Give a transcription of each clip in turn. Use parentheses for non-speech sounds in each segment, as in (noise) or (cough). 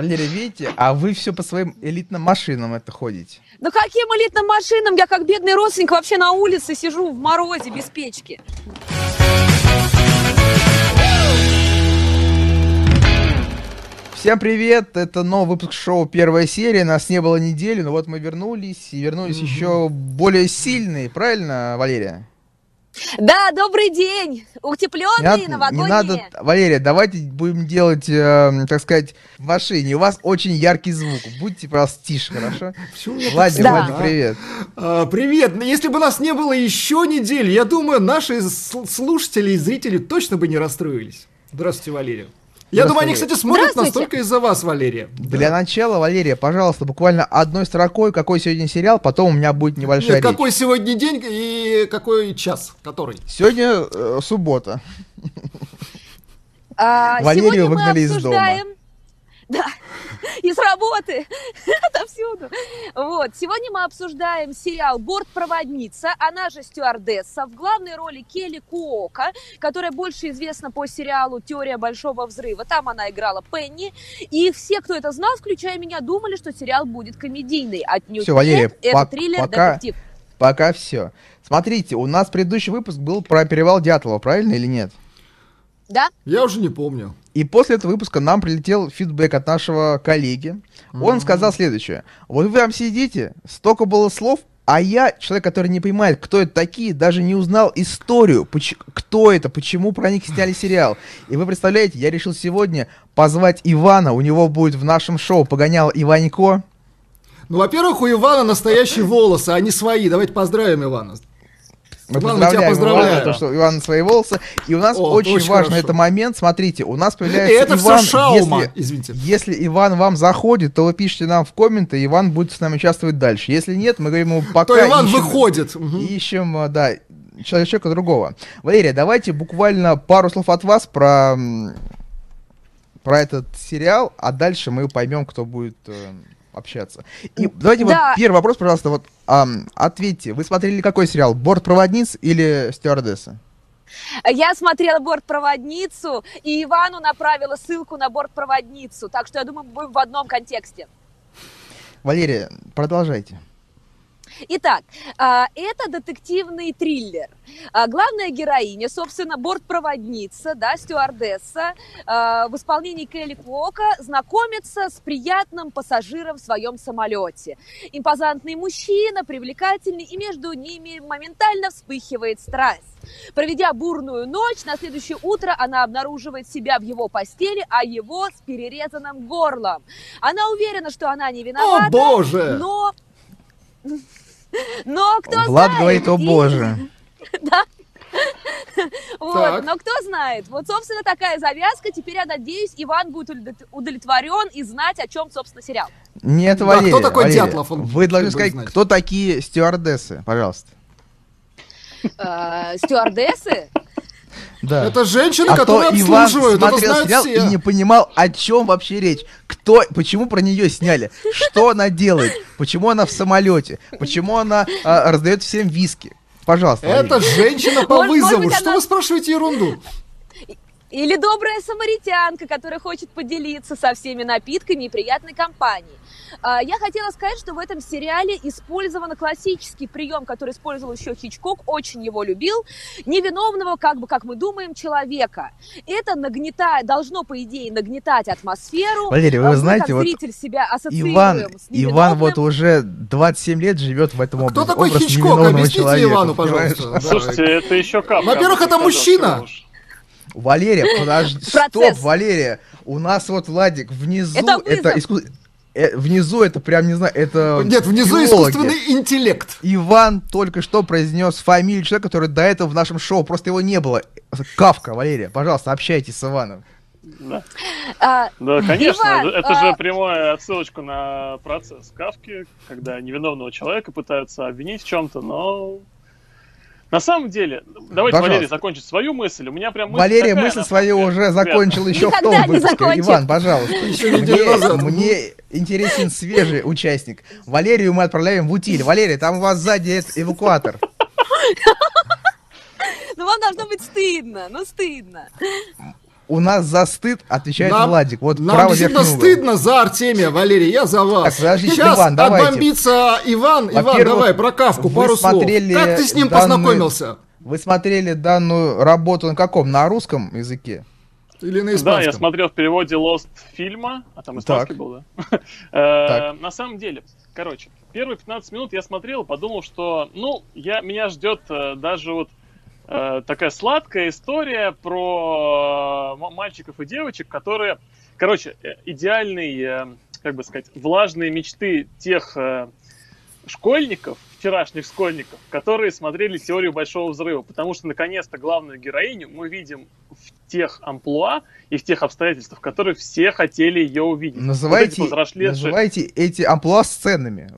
Валерия, видите, а вы все по своим элитным машинам это ходите. Да каким элитным машинам? Я как бедный родственник вообще на улице сижу в морозе без печки. Всем привет! Это новый выпуск шоу «Первая серия». Нас не было недели, но вот мы вернулись, и вернулись mm-hmm. еще более сильные. Правильно, Валерия? Да, добрый день! Утепленные, новогодние. Не надо, Валерия, давайте будем делать, э, так сказать, в машине. У вас очень яркий звук. Будьте, пожалуйста, тише, хорошо? Владимир, да. Владимир, привет. А, привет! Если бы нас не было еще недели, я думаю, наши слушатели и зрители точно бы не расстроились. Здравствуйте, Валерия. Я думаю, они, кстати, смотрят нас только из-за вас, Валерия. Для да. начала, Валерия, пожалуйста, буквально одной строкой, какой сегодня сериал, потом у меня будет небольшая Нет, речь. Какой сегодня день и какой час, который? Сегодня э, суббота. А, Валерию выгнали из дома. Да, из работы, (laughs) отовсюду. Вот, сегодня мы обсуждаем сериал «Бортпроводница», она же стюардесса, в главной роли Келли Куока, которая больше известна по сериалу «Теория большого взрыва». Там она играла Пенни, и все, кто это знал, включая меня, думали, что сериал будет комедийный. Отнюдь все, Валерия, нет, это триллер, пока, детектив. Пока все. Смотрите, у нас предыдущий выпуск был про перевал Дятлова, правильно или нет? Да? Я уже не помню. И после этого выпуска нам прилетел фидбэк от нашего коллеги. Он mm-hmm. сказал следующее. Вот вы там сидите, столько было слов, а я, человек, который не понимает, кто это такие, даже не узнал историю, поч- кто это, почему про них сняли сериал. И вы представляете, я решил сегодня позвать Ивана, у него будет в нашем шоу «Погонял Иванько». Ну, во-первых, у Ивана настоящие волосы, а не свои. Давайте поздравим Ивана. Мы Иван, поздравляем, тебя поздравляем. Ивана, то, что Иван свои волосы. И у нас О, очень, очень важный это момент. Смотрите, у нас появляется И это Иван. Все шаума, если, извините. Если Иван вам заходит, то вы пишите нам в комменты, Иван будет с нами участвовать дальше. Если нет, мы говорим ему пока То Иван ищем, выходит. Ищем, а, да, человека другого. Валерия, давайте буквально пару слов от вас про, про этот сериал, а дальше мы поймем, кто будет э, общаться. И давайте да. вот первый вопрос, пожалуйста, вот а, ответьте. Вы смотрели какой сериал? Бортпроводниц или стюардесса? Я смотрела бортпроводницу, и Ивану направила ссылку на бортпроводницу. Так что я думаю, мы будем в одном контексте. Валерия, продолжайте. Итак, а, это детективный триллер. А, главная героиня, собственно, бортпроводница, да, стюардесса, а, в исполнении Келли Квока знакомится с приятным пассажиром в своем самолете. Импозантный мужчина, привлекательный, и между ними моментально вспыхивает страсть. Проведя бурную ночь, на следующее утро она обнаруживает себя в его постели, а его с перерезанным горлом. Она уверена, что она не виновата, О, боже! но но кто Влад знает? говорит, о боже. (laughs) Да. Вот, но кто знает. Вот, собственно, такая завязка. Теперь, я надеюсь, Иван будет удовлетворен и знать, о чем, собственно, сериал. Нет, да, Валерия, кто такой Валерия, Дятлов? Он вы должны сказать, знать. кто такие стюардессы, пожалуйста. Э, стюардессы? Да. Это женщина, а которая обслуживает. Иван смотрел это сериал все. и не понимал, о чем вообще речь. Кто, почему про нее сняли? Что она делает? Почему она в самолете? Почему она а, раздает всем виски? Пожалуйста. Это женщина по вызову. Что вы спрашиваете ерунду? Или добрая самаритянка, которая хочет поделиться со всеми напитками и приятной компанией. А, я хотела сказать, что в этом сериале использован классический прием, который использовал еще Хичкок, очень его любил, невиновного, как бы, как мы думаем, человека. Это нагнетает, должно, по идее, нагнетать атмосферу. Валерий, вы мы, знаете, как вот себя Иван, с Иван вот уже 27 лет живет в этом образе. Кто такой Образ Хичкок? Объясните человека, Ивану, пожалуйста. Слушайте, это еще как. Во-первых, это мужчина. Валерия, (laughs) подожди, стоп, Валерия. У нас вот, Владик, внизу это, это искусство э, внизу это прям не знаю, это Нет, внизу биологи. искусственный интеллект. Иван только что произнес фамилию человека, который до этого в нашем шоу, просто его не было. Кавка, Валерия, пожалуйста, общайтесь с Иваном. Да, а, да конечно, Иван, это а... же прямая отсылочка на процесс Кавки, когда невиновного человека пытаются обвинить в чем-то, но на самом деле, давайте Пожалуйста. Валерий закончит свою мысль. У меня прям мысль Валерия такая, мысль свою уже закончил еще Никогда в том выпуске. Иван, пожалуйста. Мне, мне интересен свежий участник. Валерию мы отправляем в утиль. Валерия, там у вас сзади эвакуатор. Ну вам должно быть стыдно, ну стыдно. У нас за стыд отвечает нам, Владик. Вот нам действительно стыдно за Артемия, Валерий, я за вас. Так, подождите, Сейчас Иван, давайте. отбомбится Иван. Иван, давай про Кавку пару слов. Как ты с ним данную, познакомился? Вы смотрели данную работу на каком? На русском языке? Или на испанском? Да, я смотрел в переводе Lost фильма, а там испанский был, да? (laughs) Э, на самом деле, короче, первые 15 минут я смотрел подумал, что, ну, я, меня ждет э, даже вот такая сладкая история про э, мальчиков и девочек, которые, короче, э, идеальный, э, как бы сказать, влажные мечты тех э, школьников, вчерашних школьников, которые смотрели теорию большого взрыва, потому что наконец-то главную героиню мы видим в тех амплуа и в тех обстоятельствах, в которых все хотели ее увидеть. Называйте, вот эти называйте эти амплуа сценами.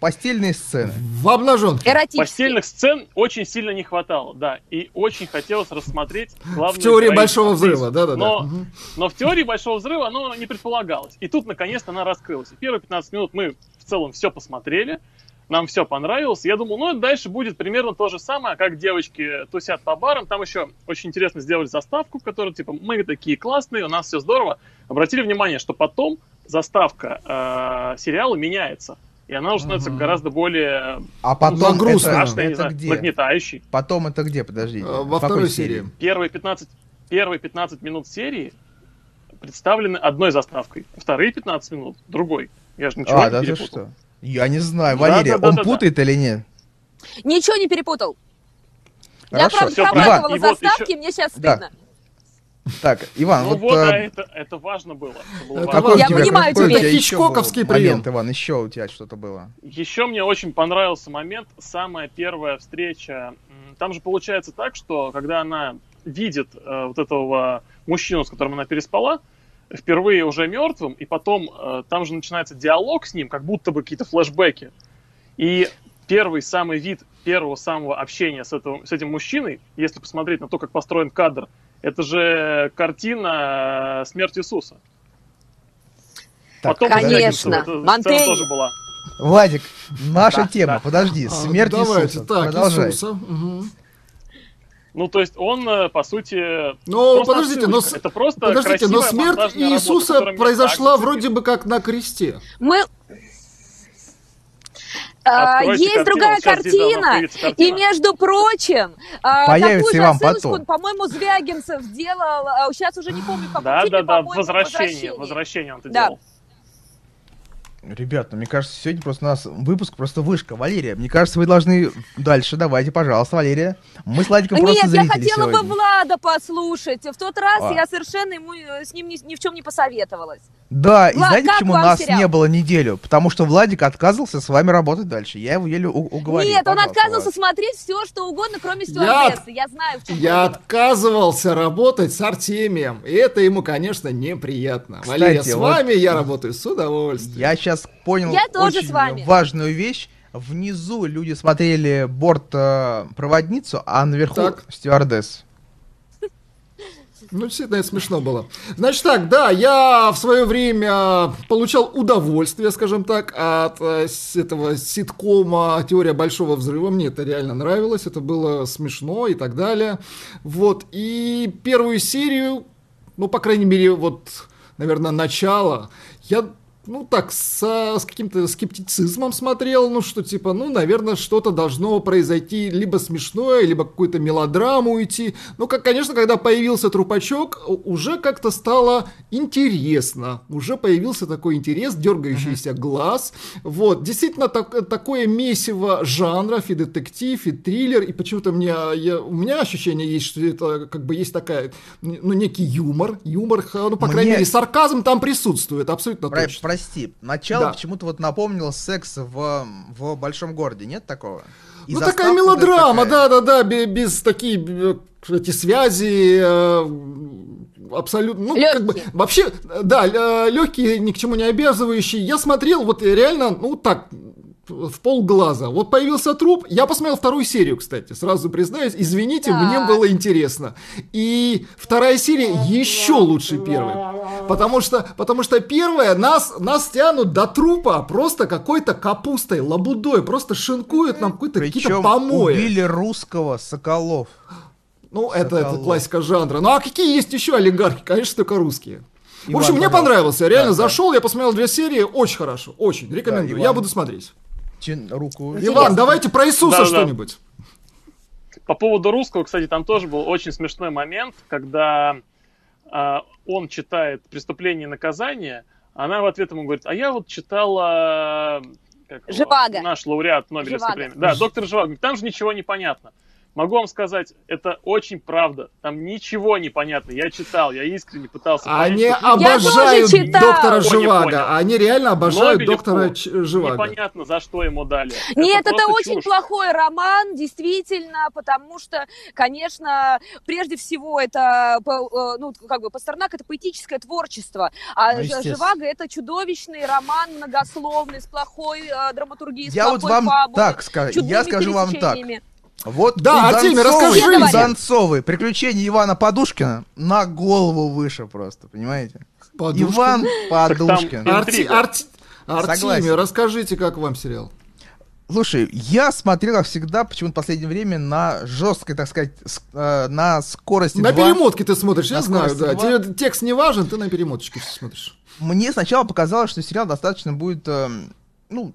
Постельные сцены. В обнаженке. Постельных сцен очень сильно не хватало, да. И очень хотелось рассмотреть главную В теории Большого Взрыва, да-да-да. Но, но в теории Большого Взрыва оно не предполагалось. И тут, наконец-то, она раскрылась. И первые 15 минут мы в целом все посмотрели нам все понравилось. Я думал, ну, дальше будет примерно то же самое, как девочки тусят по барам. Там еще очень интересно сделали заставку, которая, типа, мы такие классные, у нас все здорово. Обратили внимание, что потом заставка э, сериала меняется. И она уже становится угу. гораздо более а потом грустной, страшной, это, это где? нагнетающей. Потом это где, подождите? Э, во второй серии. серии. Первые 15, первые 15 минут серии представлены одной заставкой. Вторые 15 минут другой. Я же ничего а, не да перепутал. Что? Я не знаю, Валерия, да, да, он да, путает да. или нет? Ничего не перепутал. Хорошо. Я, правда, прокатывала заставки, еще... мне сейчас стыдно. Так, Иван, ну вот... вот а... это, это важно было. Это было важно. Я понимаю тебя. Это хичкоковский прием. Момент, Иван, еще у тебя что-то было. Еще мне очень понравился момент, самая первая встреча. Там же получается так, что когда она видит э, вот этого мужчину, с которым она переспала, впервые уже мертвым, и потом э, там же начинается диалог с ним, как будто бы какие-то флешбеки. И первый самый вид первого самого общения с, этого, с этим мужчиной, если посмотреть на то, как построен кадр, это же картина э, «Смерть Иисуса». Так, Потом, конечно, Монтей. тоже была. Владик, наша да, тема, да. подожди, «Смерть а, Иисуса». Давайте, так, Продолжай. Иисуса. Угу. Ну, то есть он, э, по сути... Ну, подождите, но, это просто подождите, но смерть Иисуса работа, произошла вроде бы как на кресте. Мы... А, есть картину, другая картина, и между прочим, а, Появится такую же ссылочку, по-моему, Звягинцев сделал, сейчас уже не помню, как Да, да, да, возвращение, возвращение он это да. делал. Ребята, мне кажется, сегодня просто у нас выпуск просто вышка. Валерия, мне кажется, вы должны дальше. Давайте, пожалуйста, Валерия. Мы с Владиком Нет, просто Нет, я хотела сегодня. бы Влада послушать. В тот раз а. я совершенно ему, э, с ним ни, ни в чем не посоветовалась. Да, Влад, и знаете, почему нас сериал? не было неделю? Потому что Владик отказывался с вами работать дальше. Я его еле уговорил. Нет, он отказывался Влад. смотреть все, что угодно, кроме стюардессы. Я, я знаю, в чем Я отказывался работать с Артемием. И это ему, конечно, неприятно. Кстати, Валерия, с вот вами я работаю с удовольствием. Я сейчас понял я тоже очень с вами. важную вещь. Внизу люди смотрели борт э, проводницу, а наверху так. стюардесс. Ну, действительно, это смешно было. Значит так, да, я в свое время получал удовольствие, скажем так, от э, этого ситкома «Теория большого взрыва». Мне это реально нравилось, это было смешно и так далее. Вот, и первую серию, ну, по крайней мере, вот, наверное, начало, я ну так, со, с каким-то скептицизмом смотрел, ну что типа, ну, наверное, что-то должно произойти, либо смешное, либо какую-то мелодраму уйти. Ну, как, конечно, когда появился трупачок, уже как-то стало интересно. Уже появился такой интерес, дергающийся uh-huh. глаз. Вот, действительно, так, такое месиво жанров, и детектив, и триллер, и почему-то мне, я, у меня ощущение есть, что это как бы есть такая, ну, некий юмор, юмор, ну, по мне... крайней мере, сарказм там присутствует, абсолютно Про- точно прости, начало да. почему-то вот напомнило секс в, в большом городе, нет такого? И ну такая мелодрама, да-да-да, без, без такие э, эти связи, э, абсолютно, ну, легкие. как бы, вообще, да, легкие, ни к чему не обязывающие. Я смотрел, вот реально, ну, так, в полглаза. Вот появился труп. Я посмотрел вторую серию, кстати, сразу признаюсь. Извините, да. мне было интересно. И вторая серия еще лучше первой. Потому что, потому что первая нас, нас тянут до трупа просто какой-то капустой, лабудой. Просто шинкуют нам какой-то какие-то помои. убили русского Соколов. Ну, это, это классика жанра. Ну, а какие есть еще олигархи? Конечно, только русские. Иван, в общем, мне понравился. Реально да, зашел, да. я посмотрел две серии. Очень хорошо. Очень. Рекомендую. Да, я буду смотреть. Руку. Иван, давайте про Иисуса да, что-нибудь. По поводу русского, кстати, там тоже был очень смешной момент, когда э, он читает «Преступление и наказание», она в ответ ему говорит, а я вот читала... Как Живаго. Наш лауреат Нобелевской премии. Да, доктор Живаго. Там же ничего не понятно. Могу вам сказать, это очень правда. Там ничего не понятно. Я читал, я искренне пытался понять. Они обожают доктора Живаго. Они реально обожают Нобелевку доктора Живаго. Непонятно, за что ему дали. Нет, это, это очень чушь. плохой роман, действительно, потому что, конечно, прежде всего это, э, ну, как бы, Пастернак это поэтическое творчество, а ну, Живаго это чудовищный роман, многословный, с плохой э, драматургией, с я плохой вот вам фабулой, так скажу, я скажу вам так. Вот да, Артемий, расскажи. Донцовый. Приключения Ивана Подушкина на голову выше просто, понимаете? Подушкин? Иван Подушкин. Арти, Арти, Артемий, расскажите, как вам сериал? Слушай, я смотрел, как всегда, почему-то в последнее время на жесткой, так сказать, э, на скорости На 2. перемотке ты смотришь, на я знаю, да. 2. Тебе текст не важен, ты на перемоточке смотришь. Мне сначала показалось, что сериал достаточно будет, э, ну,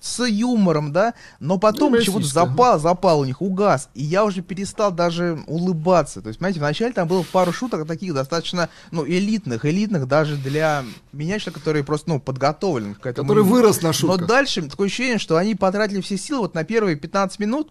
с юмором, да, но потом ну, чего-то запал, запал у них, угас, и я уже перестал даже улыбаться. То есть, понимаете, вначале там было пару шуток таких достаточно, ну, элитных, элитных даже для меня, человека, который просто, ну, подготовлен к этому. Который вырос на шутках. Но дальше такое ощущение, что они потратили все силы вот на первые 15 минут,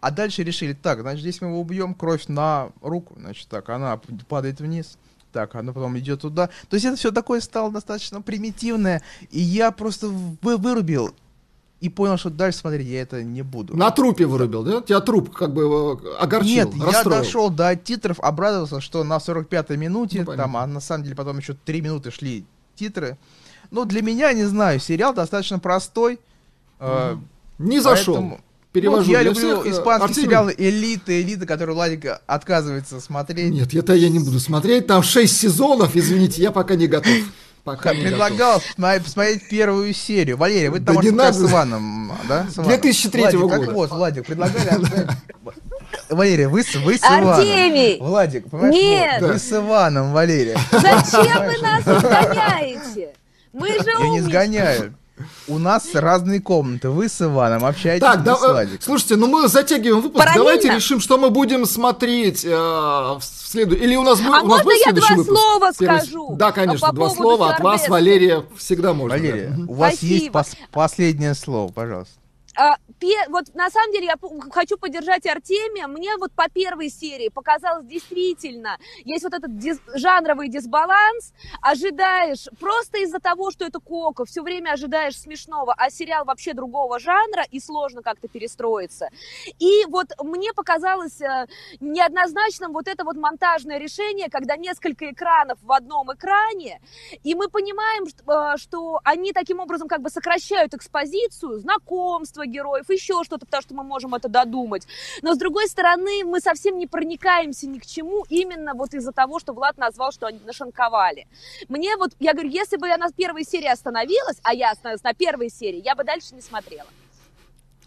а дальше решили, так, значит, здесь мы его убьем, кровь на руку, значит, так, она падает вниз, так, она потом идет туда. То есть это все такое стало достаточно примитивное, и я просто вы, вырубил и понял, что дальше смотреть я это не буду. На трупе вырубил, да? Тебя труп как бы огорчил, Нет, расстроил. я дошел до титров, обрадовался, что на 45-й минуте, ну, там, а на самом деле потом еще 3 минуты шли титры. Ну, для меня, не знаю, сериал достаточно простой. Э, не зашел. Поэтому... Перевожу ну, я люблю всех, испанские Артемий... сериалы «Элита», «Элита», который Владик отказывается смотреть. Нет, это я не буду смотреть. Там 6 сезонов, извините, я пока не готов. Пока предлагал посмотреть первую серию. Валерий, вы там да не с Иваном, да? С Иваном. 2003 Владик, года. Как вот, Владик, предлагали Валерия, вы, вы с Иваном. Артемий! Владик, понимаешь? Нет! Вы с Иваном, Валерия. Зачем вы нас изгоняете? Мы же Я не сгоняю. У нас разные комнаты. Вы с Иваном общаетесь так, да, э, Слушайте, ну мы затягиваем выпуск. Параллельно? Давайте решим, что мы будем смотреть э, в следует. Или у нас, а у нас будет я два выпуск? слова скажу? Да, конечно, два слова от вас, Валерия, всегда можно. Валерия, у вас Спасибо. есть пос- последнее слово, пожалуйста. А, вот на самом деле я хочу поддержать Артемия. Мне вот по первой серии показалось действительно, есть вот этот дис, жанровый дисбаланс. Ожидаешь просто из-за того, что это Коко, все время ожидаешь смешного, а сериал вообще другого жанра, и сложно как-то перестроиться. И вот мне показалось э, неоднозначным вот это вот монтажное решение, когда несколько экранов в одном экране, и мы понимаем, что, э, они таким образом как бы сокращают экспозицию, знакомство, героев, еще что-то, потому что мы можем это додумать. Но, с другой стороны, мы совсем не проникаемся ни к чему именно вот из-за того, что Влад назвал, что они нашинковали. Мне вот, я говорю, если бы я на первой серии остановилась, а я остановилась на первой серии, я бы дальше не смотрела.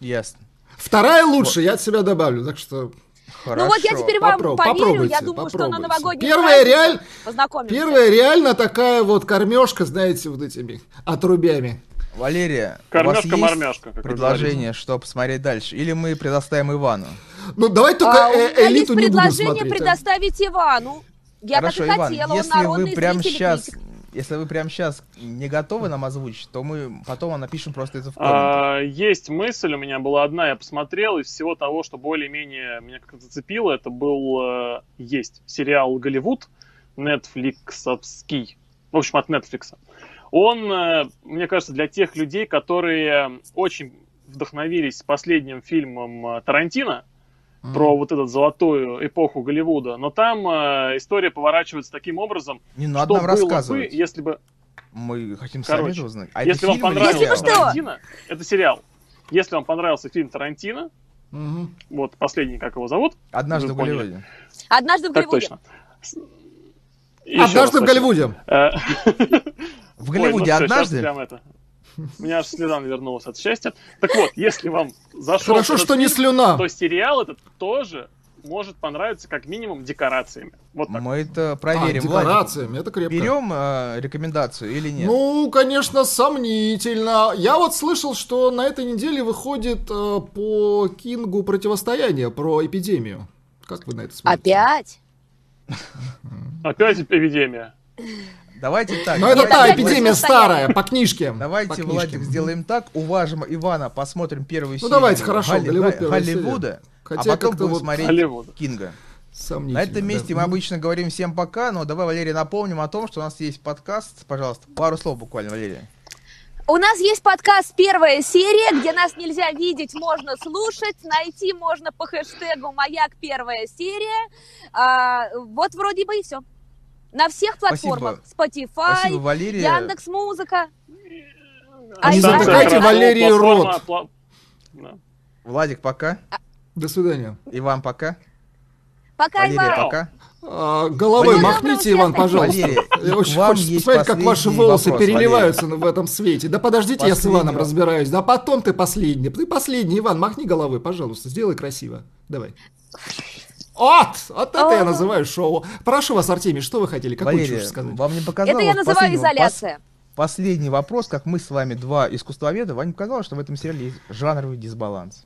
Ясно. Вторая лучше, вот. я от себя добавлю, так что Хорошо. Ну вот я теперь вам Попро- поверю, я думаю, попробуйте. что на новогодний Первая, реаль... Первая реально такая вот кормежка, знаете, вот этими отрубями. Валерия, Кормежка, у вас есть предложение, что посмотреть дальше? Или мы предоставим Ивану? Ну, давай только а, э- элиту не будем предложение смотреть, предоставить а? Ивану. Я Хорошо, так и Иван, хотела, если вы прямо сейчас, если вы прямо сейчас не готовы нам озвучить, то мы потом напишем просто это в комнате. А, есть мысль у меня была одна, я посмотрел, из всего того, что более-менее меня как-то зацепило, это был, э, есть сериал «Голливуд», нетфликсовский, в общем, от Netflix он, э, мне кажется, для тех людей, которые очень вдохновились последним фильмом э, Тарантино, mm. про вот эту золотую эпоху Голливуда, но там э, история поворачивается таким образом, Не надо нам рассказывать. бы, если бы... Мы хотим Короче, сами узнать. А если вам понравился если Тарантино, это сериал. Если вам понравился фильм Тарантино, угу. вот последний, как его зовут? Однажды в Голливуде. Однажды в Голливуде. Так точно. Однажды в Голливуде. (laughs) В Голливуде Ой, ну, однажды? Прям это. У меня аж слюна навернулась от счастья. Так вот, если вам зашел Хорошо, что не слюна. то сериал этот тоже может понравиться как минимум декорациями. Вот так. Мы это проверим. А, декорациями, Владик, это крепко. Берем э, рекомендацию или нет? Ну, конечно, сомнительно. Я вот слышал, что на этой неделе выходит э, по Кингу противостояние про эпидемию. Как вы на это смотрите? Опять? Опять эпидемия. Давайте так. Но это та эпидемия старая, по книжке. Давайте, Владик, сделаем так. Уважим Ивана, посмотрим первую серию. Ну давайте, хорошо. Голливуда. А потом будем смотреть Кинга. На этом месте мы обычно говорим всем пока, но давай, Валерий, напомним о том, что у нас есть подкаст. Пожалуйста, пару слов буквально, Валерия. У нас есть подкаст «Первая серия», где нас нельзя видеть, можно слушать. Найти можно по хэштегу «Маяк первая серия». А, вот вроде бы и все. На всех платформах. Спасибо. Spotify, Спасибо, Валерия. Яндекс Музыка. А не затыкайте Валерии рот. Владик, пока. А До свидания. И вам пока. Пока, Валерия, Иван. пока. А, головой Валерия, махните, Иван, пожалуйста. Валерия, я очень хочу посмотреть, как ваши волосы вопрос, переливаются Валерия. в этом свете. Да подождите, последний. я с Иваном разбираюсь. Да потом ты последний. Ты последний, Иван, махни головой, пожалуйста. Сделай красиво. Давай. Вот! Вот это я называю шоу. Прошу вас, Артемий, что вы хотели? Какую Валерия, сказать? Вам не показалось? Это я называю изоляция. Пос последний вопрос, как мы с вами два искусствоведа, вам не показалось, что в этом сериале есть жанровый дисбаланс?